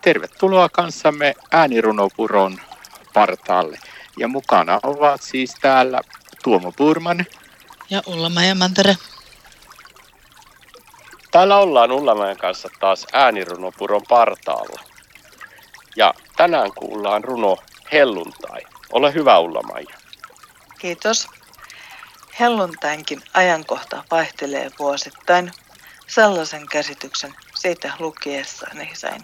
Tervetuloa kanssamme äänirunopuron partaalle. Ja mukana ovat siis täällä Tuomo Purman. Ja Ulla Mantere. Täällä ollaan Ullamäen kanssa taas äänirunopuron partaalla. Ja tänään kuullaan runo Helluntai. Ole hyvä Ulla-Maija. Kiitos. Helluntainkin ajankohta vaihtelee vuosittain. Sellaisen käsityksen siitä lukiessani sain,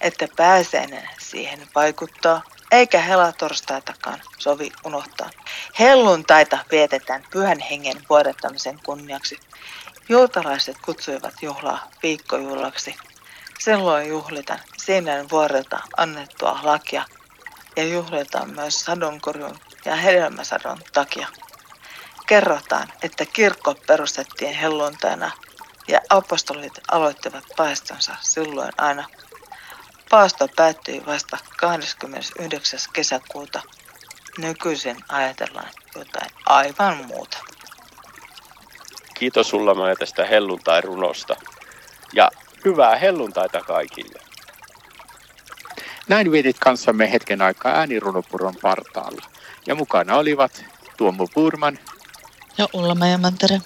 että pääseinen siihen vaikuttaa, eikä helatorstaitakaan sovi unohtaa. Helluntaita vietetään pyhän hengen vuodattamisen kunniaksi. Juutalaiset kutsuivat juhlaa viikkojuhlaksi. Silloin juhlitaan Siinän vuorelta annettua lakia ja juhlitaan myös sadonkorjun ja hedelmäsadon takia. Kerrotaan, että kirkko perustettiin helluntaina ja apostolit aloittivat paistonsa silloin aina. Paasto päättyi vasta 29. kesäkuuta. Nykyisin ajatellaan jotain aivan muuta. Kiitos sulla tästä helluntai-runosta. Ja hyvää helluntaita kaikille. Näin vietit kanssamme hetken aikaa äänirunopuron partaalla. Ja mukana olivat Tuomo Purman ja Ulla Mantere.